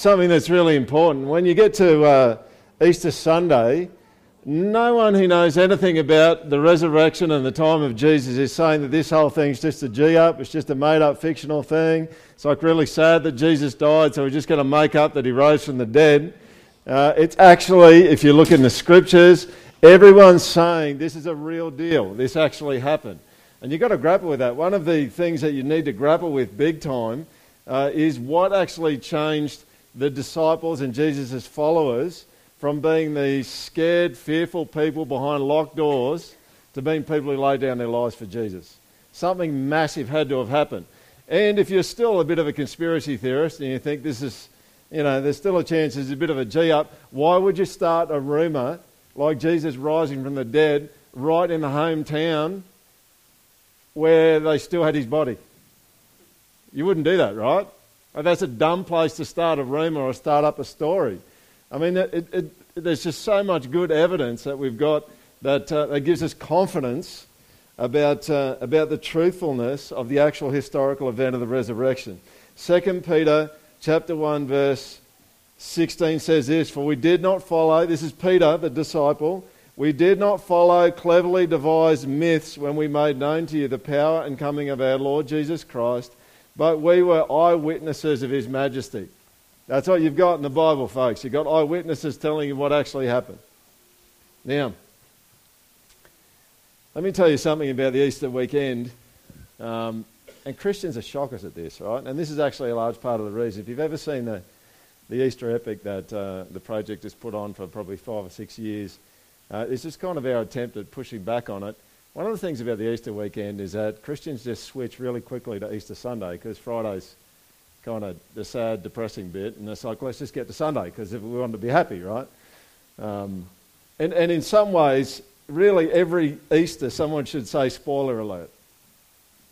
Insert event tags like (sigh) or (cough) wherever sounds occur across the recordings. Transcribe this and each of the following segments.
something that's really important. When you get to uh, Easter Sunday, no one who knows anything about the resurrection and the time of Jesus is saying that this whole thing's just a G up, it's just a made up fictional thing. It's like really sad that Jesus died, so we're just going to make up that he rose from the dead. Uh, it's actually, if you look in the scriptures, everyone's saying this is a real deal. This actually happened. And you've got to grapple with that. One of the things that you need to grapple with big time uh, is what actually changed the disciples and Jesus' followers from being the scared, fearful people behind locked doors to being people who lay down their lives for Jesus. Something massive had to have happened. And if you're still a bit of a conspiracy theorist and you think this is, you know, there's still a chance there's a bit of a G up, why would you start a rumour like Jesus rising from the dead right in the hometown where they still had his body. You wouldn't do that, right? That's a dumb place to start a rumour or start up a story. I mean, it, it, it, there's just so much good evidence that we've got that, uh, that gives us confidence about, uh, about the truthfulness of the actual historical event of the resurrection. 2 Peter chapter 1 verse 16 says this, For we did not follow, this is Peter, the disciple, we did not follow cleverly devised myths when we made known to you the power and coming of our Lord Jesus Christ, but we were eyewitnesses of his majesty. That's what you've got in the Bible, folks. You've got eyewitnesses telling you what actually happened. Now, let me tell you something about the Easter weekend. Um, and Christians are shockers at this, right? And this is actually a large part of the reason. If you've ever seen the, the Easter epic that uh, the project has put on for probably five or six years, uh, it's just kind of our attempt at pushing back on it. One of the things about the Easter weekend is that Christians just switch really quickly to Easter Sunday because Friday's kind of the sad, depressing bit, and it's like, let's just get to Sunday because if we want to be happy, right? Um, and, and in some ways, really every Easter, someone should say spoiler alert,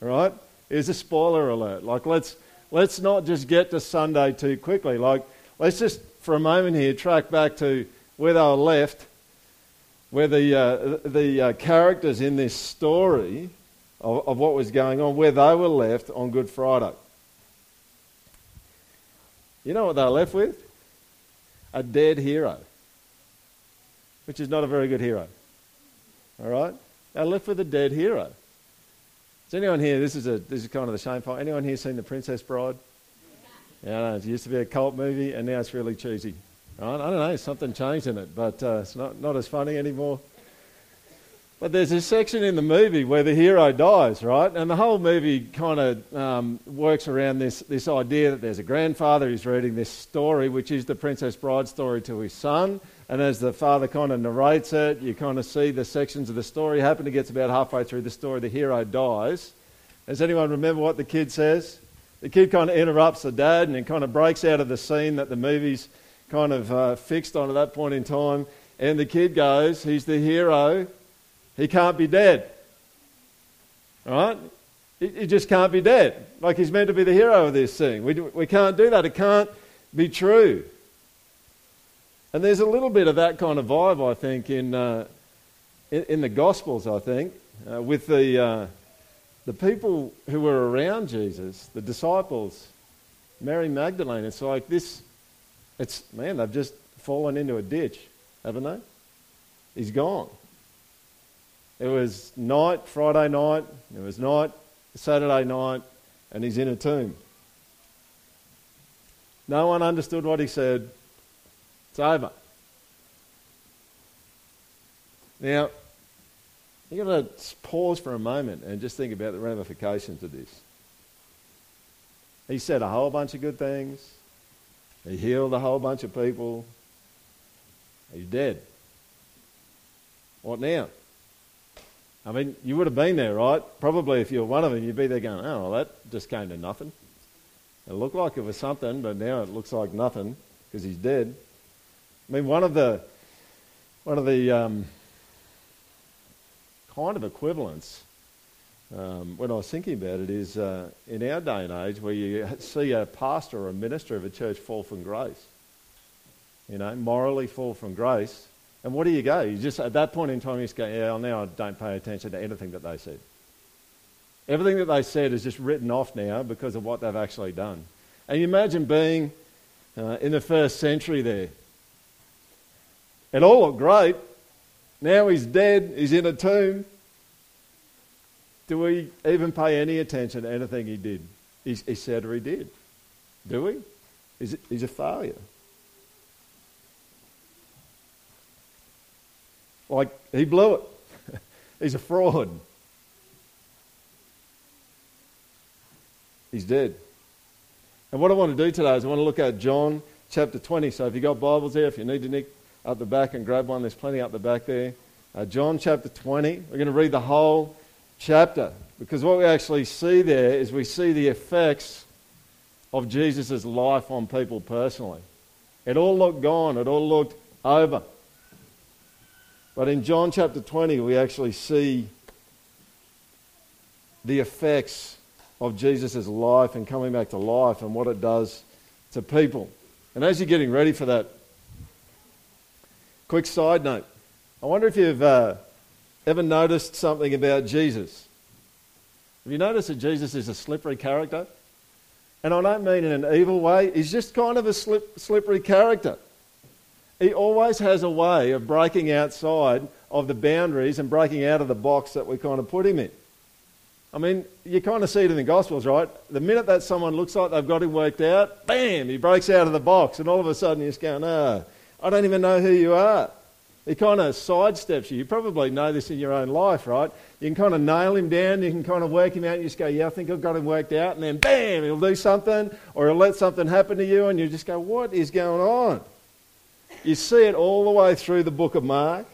right? Is a spoiler alert. Like, let's, let's not just get to Sunday too quickly. Like, let's just, for a moment here, track back to where they were left where the, uh, the uh, characters in this story of, of what was going on, where they were left on Good Friday. You know what they're left with? A dead hero, which is not a very good hero. All right? They're left with a dead hero. Is anyone here, this is, a, this is kind of the shameful, anyone here seen The Princess Bride? Yeah, it used to be a cult movie and now it's really cheesy. Right? I don't know, something changed in it, but uh, it's not, not as funny anymore. But there's a section in the movie where the hero dies, right? And the whole movie kind of um, works around this, this idea that there's a grandfather who's reading this story, which is the Princess Bride story to his son. And as the father kind of narrates it, you kind of see the sections of the story happen. It gets about halfway through the story, the hero dies. Does anyone remember what the kid says? The kid kind of interrupts the dad and it kind of breaks out of the scene that the movie's kind of uh, fixed on at that point in time. And the kid goes, he's the hero, he can't be dead. Right? He, he just can't be dead. Like he's meant to be the hero of this thing. We, we can't do that. It can't be true. And there's a little bit of that kind of vibe, I think, in, uh, in, in, the Gospels, I think, uh, with the, uh, the people who were around Jesus, the disciples, Mary Magdalene. It's like this it's, man, they've just fallen into a ditch, haven't they? He's gone. It was night, Friday night, it was night, Saturday night, and he's in a tomb. No one understood what he said. It's over. Now, you've got to pause for a moment and just think about the ramifications of this. He said a whole bunch of good things. He healed a whole bunch of people. He's dead. What now? I mean, you would have been there, right? Probably if you were one of them, you'd be there going, oh, well, that just came to nothing. It looked like it was something, but now it looks like nothing because he's dead. I mean, one of the, one of the um, kind of equivalents um, when I was thinking about it is uh, in our day and age where you see a pastor or a minister of a church fall from grace, you know, morally fall from grace. And what do you go? You just, at that point in time, you just go, yeah, well, now I don't pay attention to anything that they said. Everything that they said is just written off now because of what they've actually done. And you imagine being uh, in the first century there. It all looked great. Now he's dead, he's in a tomb. Do we even pay any attention to anything he did? He, he said or he did. Do we? He's, he's a failure. Like, he blew it. (laughs) he's a fraud. He's dead. And what I want to do today is I want to look at John chapter 20. So if you've got Bibles there, if you need to nick up the back and grab one, there's plenty up the back there. Uh, John chapter 20. We're going to read the whole chapter because what we actually see there is we see the effects of Jesus' life on people personally. It all looked gone, it all looked over. But in John chapter 20, we actually see the effects of Jesus' life and coming back to life and what it does to people. And as you're getting ready for that, quick side note I wonder if you've uh, ever noticed something about Jesus. Have you noticed that Jesus is a slippery character? And I don't mean in an evil way, he's just kind of a slip, slippery character. He always has a way of breaking outside of the boundaries and breaking out of the box that we kind of put him in. I mean, you kind of see it in the Gospels, right? The minute that someone looks like they've got him worked out, bam, he breaks out of the box, and all of a sudden you're just going, oh, I don't even know who you are. He kind of sidesteps you. You probably know this in your own life, right? You can kind of nail him down, you can kind of work him out, and you just go, yeah, I think I've got him worked out, and then bam, he'll do something, or he'll let something happen to you, and you just go, what is going on? You see it all the way through the book of Mark.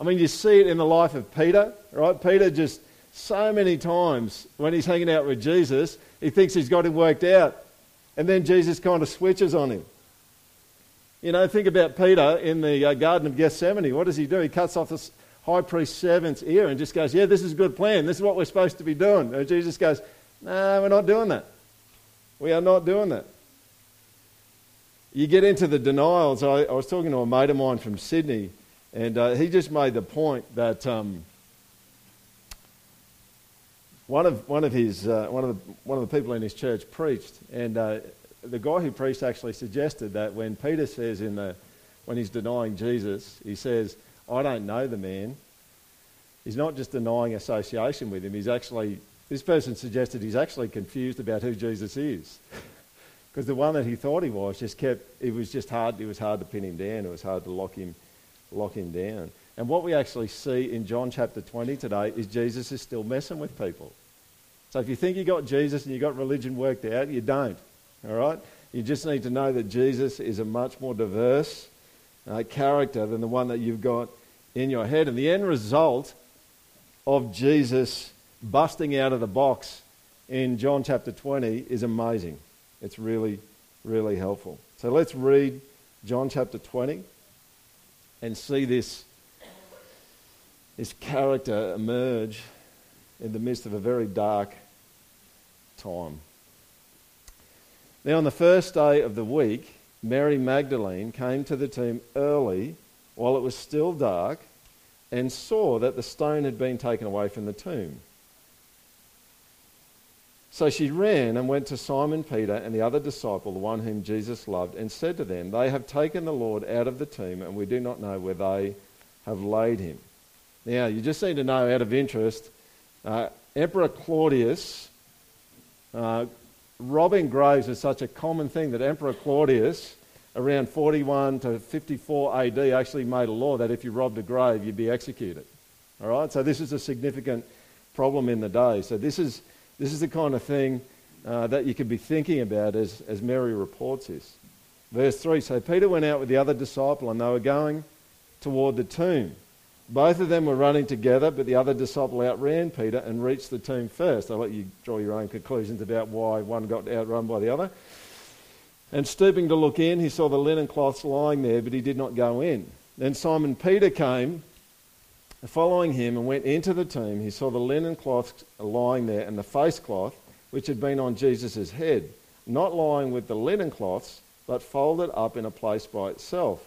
I mean, you see it in the life of Peter, right? Peter just so many times when he's hanging out with Jesus, he thinks he's got him worked out. And then Jesus kind of switches on him. You know, think about Peter in the uh, Garden of Gethsemane. What does he do? He cuts off the high priest's servant's ear and just goes, Yeah, this is a good plan. This is what we're supposed to be doing. And Jesus goes, No, nah, we're not doing that. We are not doing that. You get into the denials. I, I was talking to a mate of mine from Sydney, and uh, he just made the point that. Um, one of, one of, his, uh, one, of the, one of the people in his church preached, and uh, the guy who preached actually suggested that when Peter says in the, when he's denying Jesus, he says, I don't know the man. He's not just denying association with him, he's actually, this person suggested he's actually confused about who Jesus is. (laughs) Because the one that he thought he was just kept, it was just hard, it was hard to pin him down, it was hard to lock him, lock him down. And what we actually see in John chapter 20 today is Jesus is still messing with people. So if you think you got Jesus and you got religion worked out, you don't. All right? You just need to know that Jesus is a much more diverse uh, character than the one that you've got in your head. And the end result of Jesus busting out of the box in John chapter 20 is amazing. It's really, really helpful. So let's read John chapter 20 and see this this character emerge in the midst of a very dark time. Now, on the first day of the week, Mary Magdalene came to the tomb early while it was still dark and saw that the stone had been taken away from the tomb. So she ran and went to Simon Peter and the other disciple, the one whom Jesus loved, and said to them, They have taken the Lord out of the tomb, and we do not know where they have laid him. Now, you just need to know out of interest, uh, Emperor Claudius, uh, robbing graves is such a common thing that Emperor Claudius, around 41 to 54 AD, actually made a law that if you robbed a grave, you'd be executed. All right, so this is a significant problem in the day. So this is, this is the kind of thing uh, that you could be thinking about as, as Mary reports this. Verse 3 So Peter went out with the other disciple, and they were going toward the tomb. Both of them were running together, but the other disciple outran Peter and reached the tomb first. I'll let you draw your own conclusions about why one got outrun by the other. And stooping to look in, he saw the linen cloths lying there, but he did not go in. Then Simon Peter came, following him, and went into the tomb. He saw the linen cloths lying there and the face cloth, which had been on Jesus' head, not lying with the linen cloths, but folded up in a place by itself.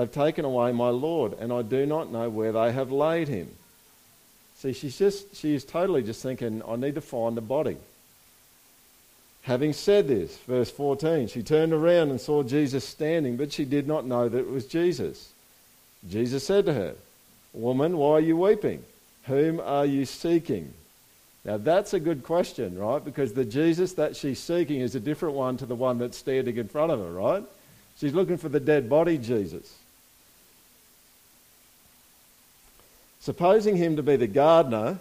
They've taken away my Lord, and I do not know where they have laid him. See, she's just she is totally just thinking, I need to find the body. Having said this, verse 14, she turned around and saw Jesus standing, but she did not know that it was Jesus. Jesus said to her, Woman, why are you weeping? Whom are you seeking? Now that's a good question, right? Because the Jesus that she's seeking is a different one to the one that's standing in front of her, right? She's looking for the dead body Jesus. Supposing him to be the gardener,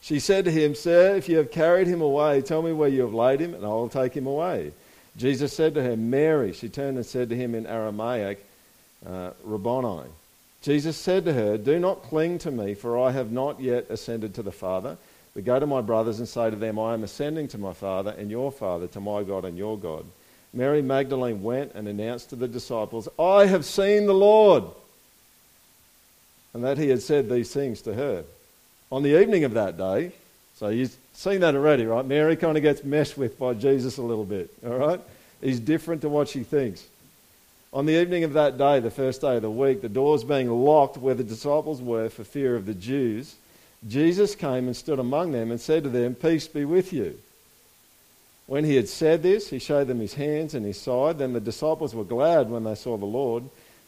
she said to him, Sir, if you have carried him away, tell me where you have laid him, and I will take him away. Jesus said to her, Mary. She turned and said to him in Aramaic, uh, Rabboni. Jesus said to her, Do not cling to me, for I have not yet ascended to the Father. But go to my brothers and say to them, I am ascending to my Father and your Father, to my God and your God. Mary Magdalene went and announced to the disciples, I have seen the Lord. And that he had said these things to her. On the evening of that day, so you've seen that already, right? Mary kind of gets messed with by Jesus a little bit, all right? He's different to what she thinks. On the evening of that day, the first day of the week, the doors being locked where the disciples were for fear of the Jews, Jesus came and stood among them and said to them, Peace be with you. When he had said this, he showed them his hands and his side. Then the disciples were glad when they saw the Lord.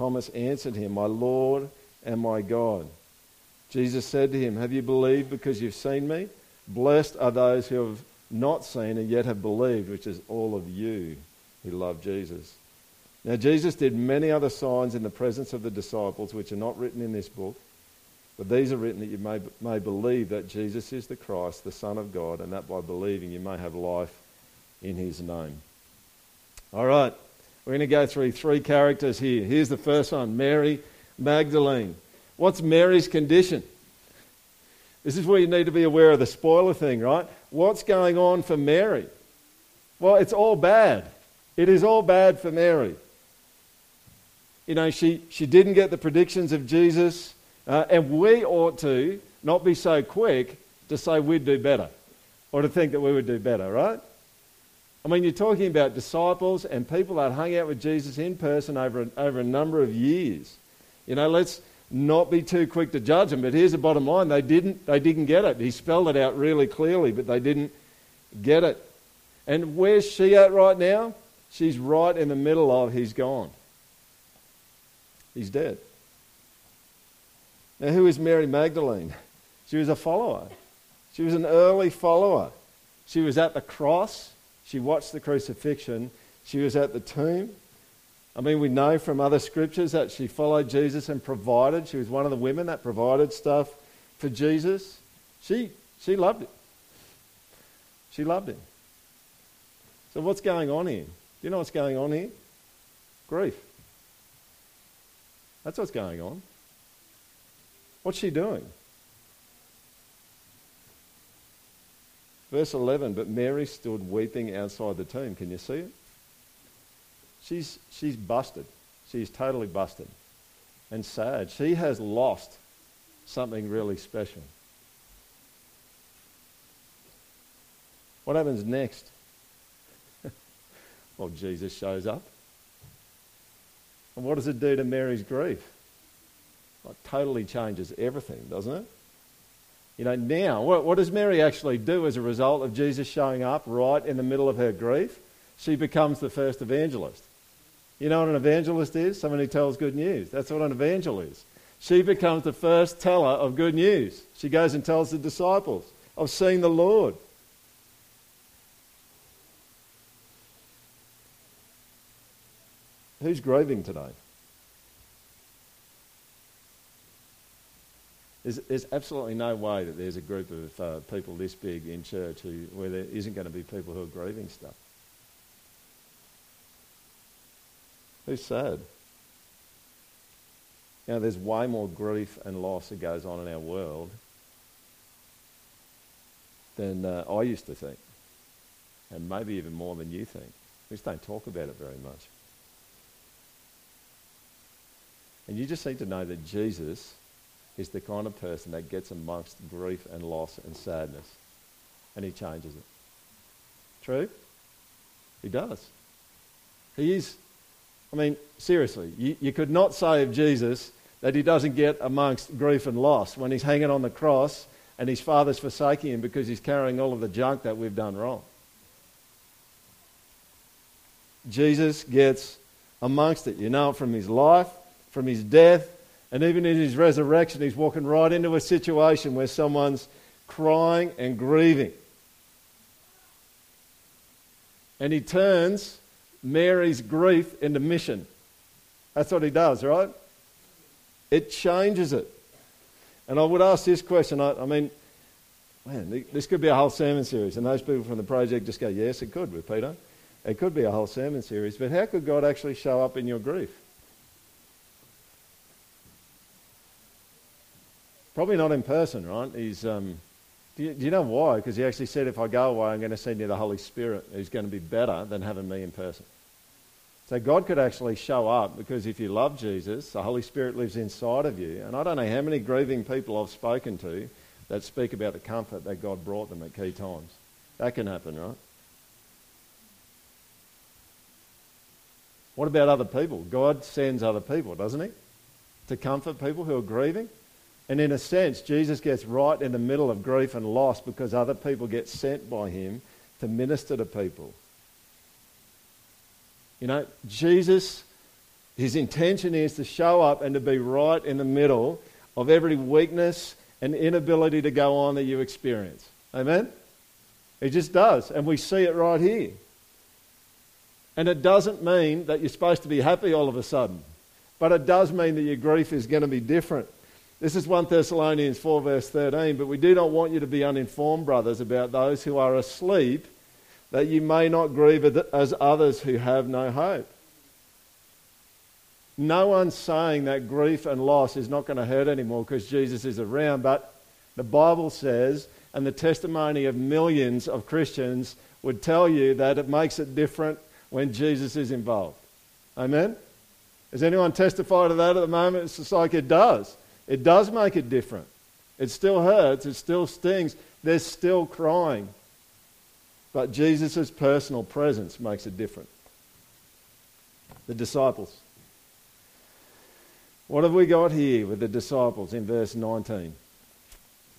Thomas answered him, My Lord and my God. Jesus said to him, Have you believed because you've seen me? Blessed are those who have not seen and yet have believed, which is all of you who love Jesus. Now, Jesus did many other signs in the presence of the disciples, which are not written in this book, but these are written that you may, may believe that Jesus is the Christ, the Son of God, and that by believing you may have life in his name. All right, we're going to go through three characters here. Here's the first one Mary Magdalene. What's Mary's condition? This is where you need to be aware of the spoiler thing, right? What's going on for Mary? Well, it's all bad. It is all bad for Mary. You know, she, she didn't get the predictions of Jesus, uh, and we ought to not be so quick to say we'd do better or to think that we would do better, right? I mean, you're talking about disciples and people that hung out with Jesus in person over, over a number of years. You know, let's not be too quick to judge them, but here's the bottom line they didn't, they didn't get it. He spelled it out really clearly, but they didn't get it. And where's she at right now? She's right in the middle of he's gone. He's dead. Now, who is Mary Magdalene? She was a follower. She was an early follower. She was at the cross. She watched the crucifixion. She was at the tomb. I mean, we know from other scriptures that she followed Jesus and provided. She was one of the women that provided stuff for Jesus. She, she loved it. She loved him. So, what's going on here? Do you know what's going on here? Grief. That's what's going on. What's she doing? Verse 11, but Mary stood weeping outside the tomb. Can you see it? She's, she's busted. She's totally busted and sad. She has lost something really special. What happens next? (laughs) well, Jesus shows up. And what does it do to Mary's grief? It totally changes everything, doesn't it? You know, now, what, what does Mary actually do as a result of Jesus showing up right in the middle of her grief? She becomes the first evangelist. You know what an evangelist is? Someone who tells good news. That's what an evangel is. She becomes the first teller of good news. She goes and tells the disciples, I've seen the Lord. Who's grieving today? There's, there's, absolutely no way that there's a group of uh, people this big in church who, where there isn't going to be people who are grieving stuff. Who's sad? You know, there's way more grief and loss that goes on in our world than uh, I used to think. And maybe even more than you think. We just don't talk about it very much. And you just need to know that Jesus is the kind of person that gets amongst grief and loss and sadness and he changes it. True? He does. He is. I mean, seriously, you, you could not say of Jesus that he doesn't get amongst grief and loss when he's hanging on the cross and his father's forsaking him because he's carrying all of the junk that we've done wrong. Jesus gets amongst it. You know it from his life, from his death, and even in his resurrection, he's walking right into a situation where someone's crying and grieving. And he turns Mary's grief into mission. That's what he does, right? It changes it. And I would ask this question I, I mean, man, this could be a whole sermon series. And those people from the project just go, yes, it could with Peter. It could be a whole sermon series. But how could God actually show up in your grief? Probably not in person, right? He's, um, do, you, do you know why? Because he actually said, if I go away, I'm going to send you the Holy Spirit, who's going to be better than having me in person. So God could actually show up because if you love Jesus, the Holy Spirit lives inside of you. And I don't know how many grieving people I've spoken to that speak about the comfort that God brought them at key times. That can happen, right? What about other people? God sends other people, doesn't he? To comfort people who are grieving. And in a sense, Jesus gets right in the middle of grief and loss because other people get sent by him to minister to people. You know, Jesus, his intention is to show up and to be right in the middle of every weakness and inability to go on that you experience. Amen? He just does. And we see it right here. And it doesn't mean that you're supposed to be happy all of a sudden, but it does mean that your grief is going to be different. This is 1 Thessalonians 4, verse 13. But we do not want you to be uninformed, brothers, about those who are asleep that you may not grieve as others who have no hope. No one's saying that grief and loss is not going to hurt anymore because Jesus is around, but the Bible says, and the testimony of millions of Christians would tell you that it makes it different when Jesus is involved. Amen? Has anyone testified to that at the moment? It's just like it does. It does make it different. It still hurts, it still stings, there's still crying. But Jesus' personal presence makes it different. The disciples. What have we got here with the disciples in verse 19?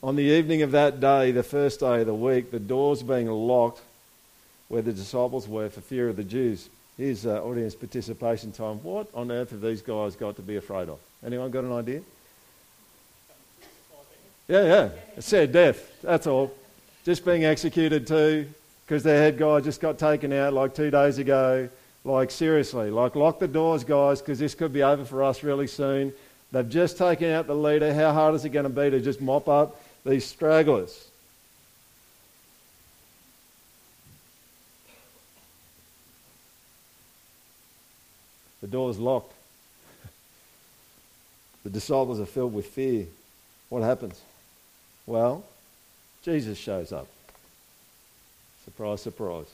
On the evening of that day, the first day of the week, the doors being locked where the disciples were for fear of the Jews. Here's uh, audience participation time. What on earth have these guys got to be afraid of? Anyone got an idea? Yeah, yeah. It said death. That's all. Just being executed too because their head guy just got taken out like two days ago. Like, seriously, like, lock the doors, guys, because this could be over for us really soon. They've just taken out the leader. How hard is it going to be to just mop up these stragglers? The door's locked. (laughs) the disciples are filled with fear. What happens? Well, Jesus shows up. Surprise, surprise.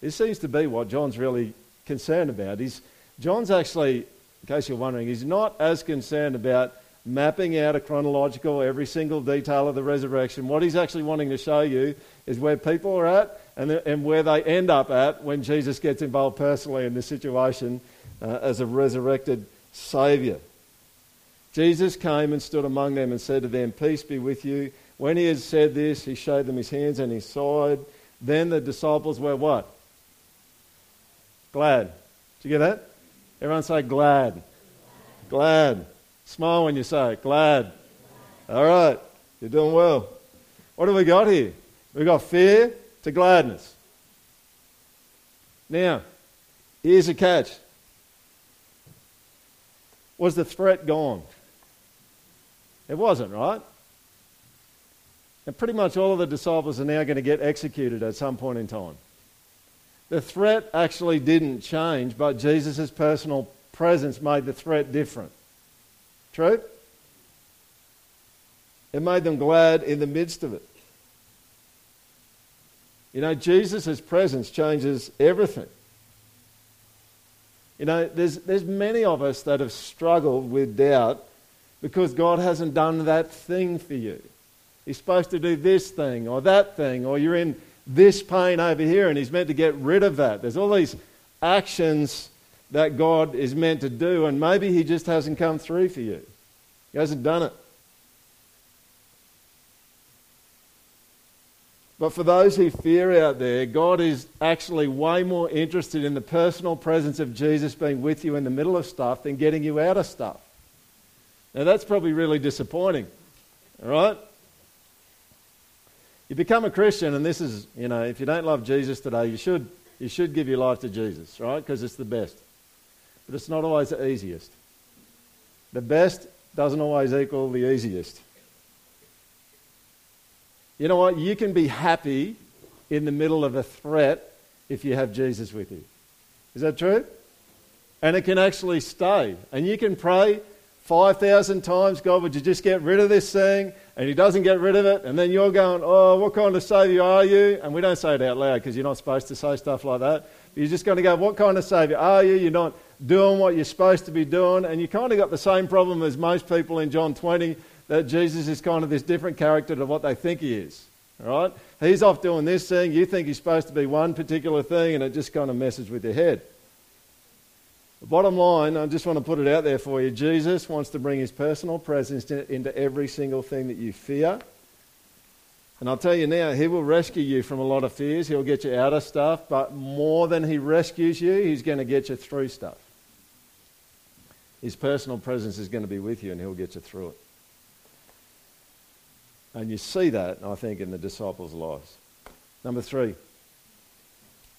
This seems to be what John's really concerned about. He's, John's actually, in case you're wondering, he's not as concerned about mapping out a chronological, every single detail of the resurrection. What he's actually wanting to show you is where people are at and, the, and where they end up at when Jesus gets involved personally in this situation uh, as a resurrected Saviour. Jesus came and stood among them and said to them, Peace be with you. When he had said this, he showed them his hands and his side. Then the disciples were what? Glad. Did you get that? Everyone say glad. Glad. Smile when you say it. Glad. All right. You're doing well. What have we got here? We've got fear to gladness. Now, here's a catch. Was the threat gone? It wasn't, right? And pretty much all of the disciples are now going to get executed at some point in time. The threat actually didn't change, but Jesus' personal presence made the threat different. True? It made them glad in the midst of it. You know, Jesus' presence changes everything. You know, there's, there's many of us that have struggled with doubt because God hasn't done that thing for you. He's supposed to do this thing or that thing, or you're in this pain over here and He's meant to get rid of that. There's all these actions that God is meant to do, and maybe He just hasn't come through for you. He hasn't done it. But for those who fear out there, God is actually way more interested in the personal presence of Jesus being with you in the middle of stuff than getting you out of stuff. Now, that's probably really disappointing. All right? You become a Christian, and this is, you know, if you don't love Jesus today, you should, you should give your life to Jesus, right? Because it's the best. But it's not always the easiest. The best doesn't always equal the easiest. You know what? You can be happy in the middle of a threat if you have Jesus with you. Is that true? And it can actually stay. And you can pray 5,000 times, God, would you just get rid of this thing? And He doesn't get rid of it. And then you're going, oh, what kind of Saviour are you? And we don't say it out loud because you're not supposed to say stuff like that. But you're just going to go, what kind of Saviour are you? You're not doing what you're supposed to be doing. And you kind of got the same problem as most people in John 20 that Jesus is kind of this different character to what they think he is. All right? He's off doing this thing. You think he's supposed to be one particular thing, and it just kind of messes with your head. Bottom line, I just want to put it out there for you Jesus wants to bring his personal presence into every single thing that you fear. And I'll tell you now, he will rescue you from a lot of fears. He'll get you out of stuff, but more than he rescues you, he's going to get you through stuff. His personal presence is going to be with you, and he'll get you through it. And you see that, I think, in the disciples' lives. Number three,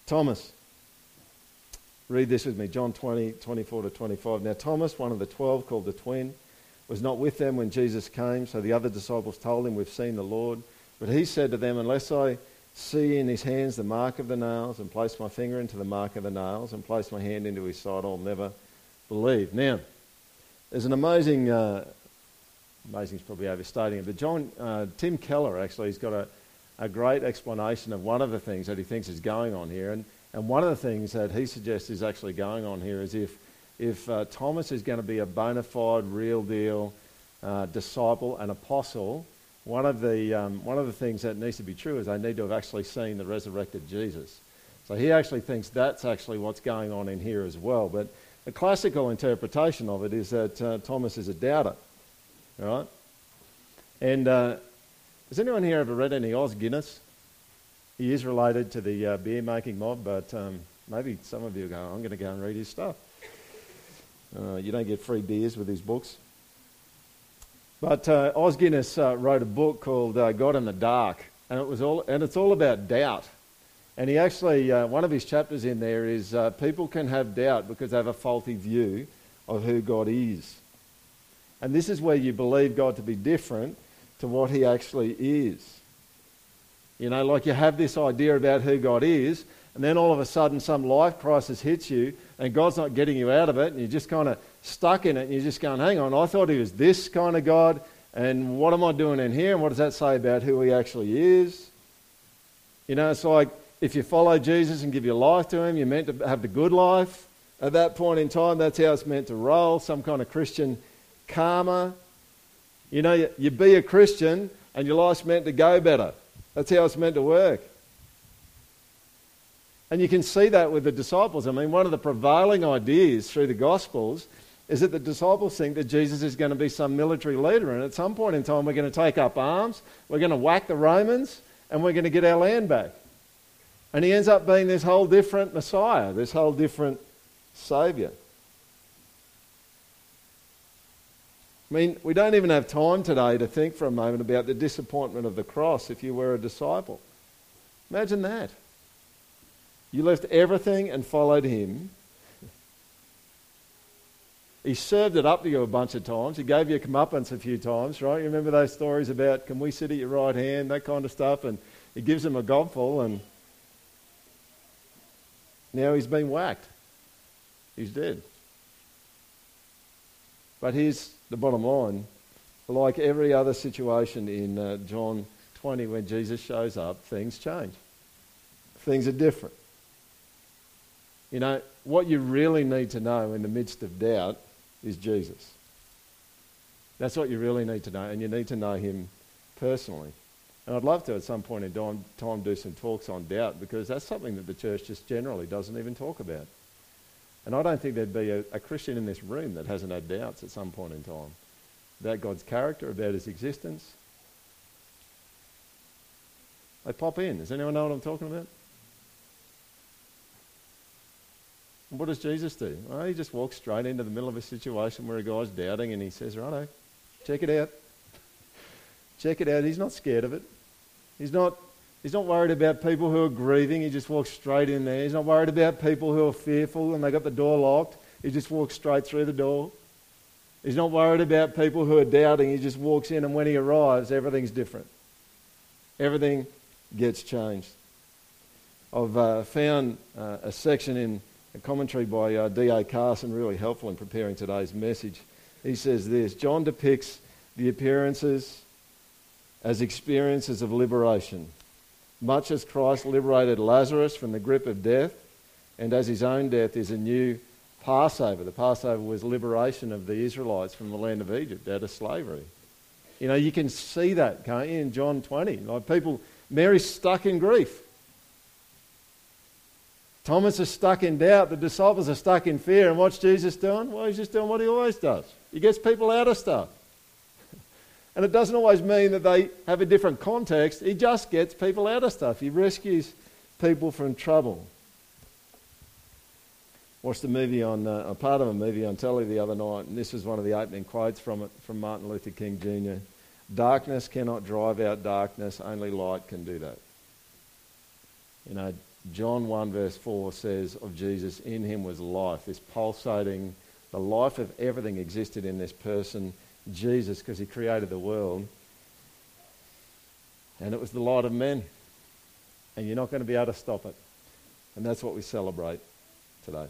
Thomas. Read this with me John 20, 24 to 25. Now, Thomas, one of the twelve, called the twin, was not with them when Jesus came, so the other disciples told him, We've seen the Lord. But he said to them, Unless I see in his hands the mark of the nails, and place my finger into the mark of the nails, and place my hand into his side, I'll never believe. Now, there's an amazing uh, amazing is probably overstating it, but John, uh, Tim Keller actually he's got a, a great explanation of one of the things that he thinks is going on here. And, and one of the things that he suggests is actually going on here is if, if uh, Thomas is going to be a bona fide, real deal uh, disciple and apostle, one of, the, um, one of the things that needs to be true is they need to have actually seen the resurrected Jesus. So he actually thinks that's actually what's going on in here as well. But the classical interpretation of it is that uh, Thomas is a doubter. Right? And uh, has anyone here ever read any Os Guinness? He is related to the uh, beer making mob, but um, maybe some of you go, I'm going to go and read his stuff. Uh, you don't get free beers with his books. But uh, Os Guinness uh, wrote a book called uh, God in the Dark, and, it was all, and it's all about doubt. And he actually, uh, one of his chapters in there is uh, people can have doubt because they have a faulty view of who God is. And this is where you believe God to be different to what he actually is. You know, like you have this idea about who God is, and then all of a sudden some life crisis hits you, and God's not getting you out of it, and you're just kind of stuck in it, and you're just going, hang on, I thought he was this kind of God, and what am I doing in here, and what does that say about who he actually is? You know, it's like if you follow Jesus and give your life to him, you're meant to have the good life. At that point in time, that's how it's meant to roll, some kind of Christian karma. You know, you, you be a Christian and your life's meant to go better. That's how it's meant to work. And you can see that with the disciples. I mean, one of the prevailing ideas through the Gospels is that the disciples think that Jesus is going to be some military leader, and at some point in time, we're going to take up arms, we're going to whack the Romans, and we're going to get our land back. And he ends up being this whole different Messiah, this whole different Saviour. I mean, we don't even have time today to think for a moment about the disappointment of the cross if you were a disciple. Imagine that. You left everything and followed him. He served it up to you a bunch of times. He gave you a comeuppance a few times, right? You remember those stories about can we sit at your right hand, that kind of stuff, and he gives him a gobful, and now he's been whacked. He's dead. But here's the bottom line like every other situation in uh, John 20 when Jesus shows up, things change. Things are different. You know, what you really need to know in the midst of doubt is Jesus. That's what you really need to know, and you need to know him personally. And I'd love to at some point in time, time do some talks on doubt because that's something that the church just generally doesn't even talk about. And I don't think there'd be a, a Christian in this room that hasn't had doubts at some point in time about God's character, about his existence. They pop in. Does anyone know what I'm talking about? What does Jesus do? Well, he just walks straight into the middle of a situation where a guy's doubting and he says, Righto, check it out. (laughs) check it out. He's not scared of it. He's not, he's not worried about people who are grieving. He just walks straight in there. He's not worried about people who are fearful and they got the door locked. He just walks straight through the door. He's not worried about people who are doubting. He just walks in and when he arrives, everything's different. Everything gets changed. I've uh, found uh, a section in a commentary by uh, D.A. Carson really helpful in preparing today's message. He says this John depicts the appearances as experiences of liberation. Much as Christ liberated Lazarus from the grip of death, and as his own death is a new Passover. The Passover was liberation of the Israelites from the land of Egypt out of slavery. You know, you can see that, can't you, in John 20? Like people, Mary's stuck in grief. Thomas is stuck in doubt. The disciples are stuck in fear. And what's Jesus doing? Well, he's just doing what he always does. He gets people out of stuff. And it doesn't always mean that they have a different context. He just gets people out of stuff. He rescues people from trouble. Watched a movie on, uh, a part of a movie on telly the other night, and this was one of the opening quotes from it from Martin Luther King Jr. Darkness cannot drive out darkness, only light can do that. You know, John 1 verse 4 says of Jesus, in him was life, this pulsating, the life of everything existed in this person Jesus because he created the world. And it was the light of men. And you're not going to be able to stop it. And that's what we celebrate today.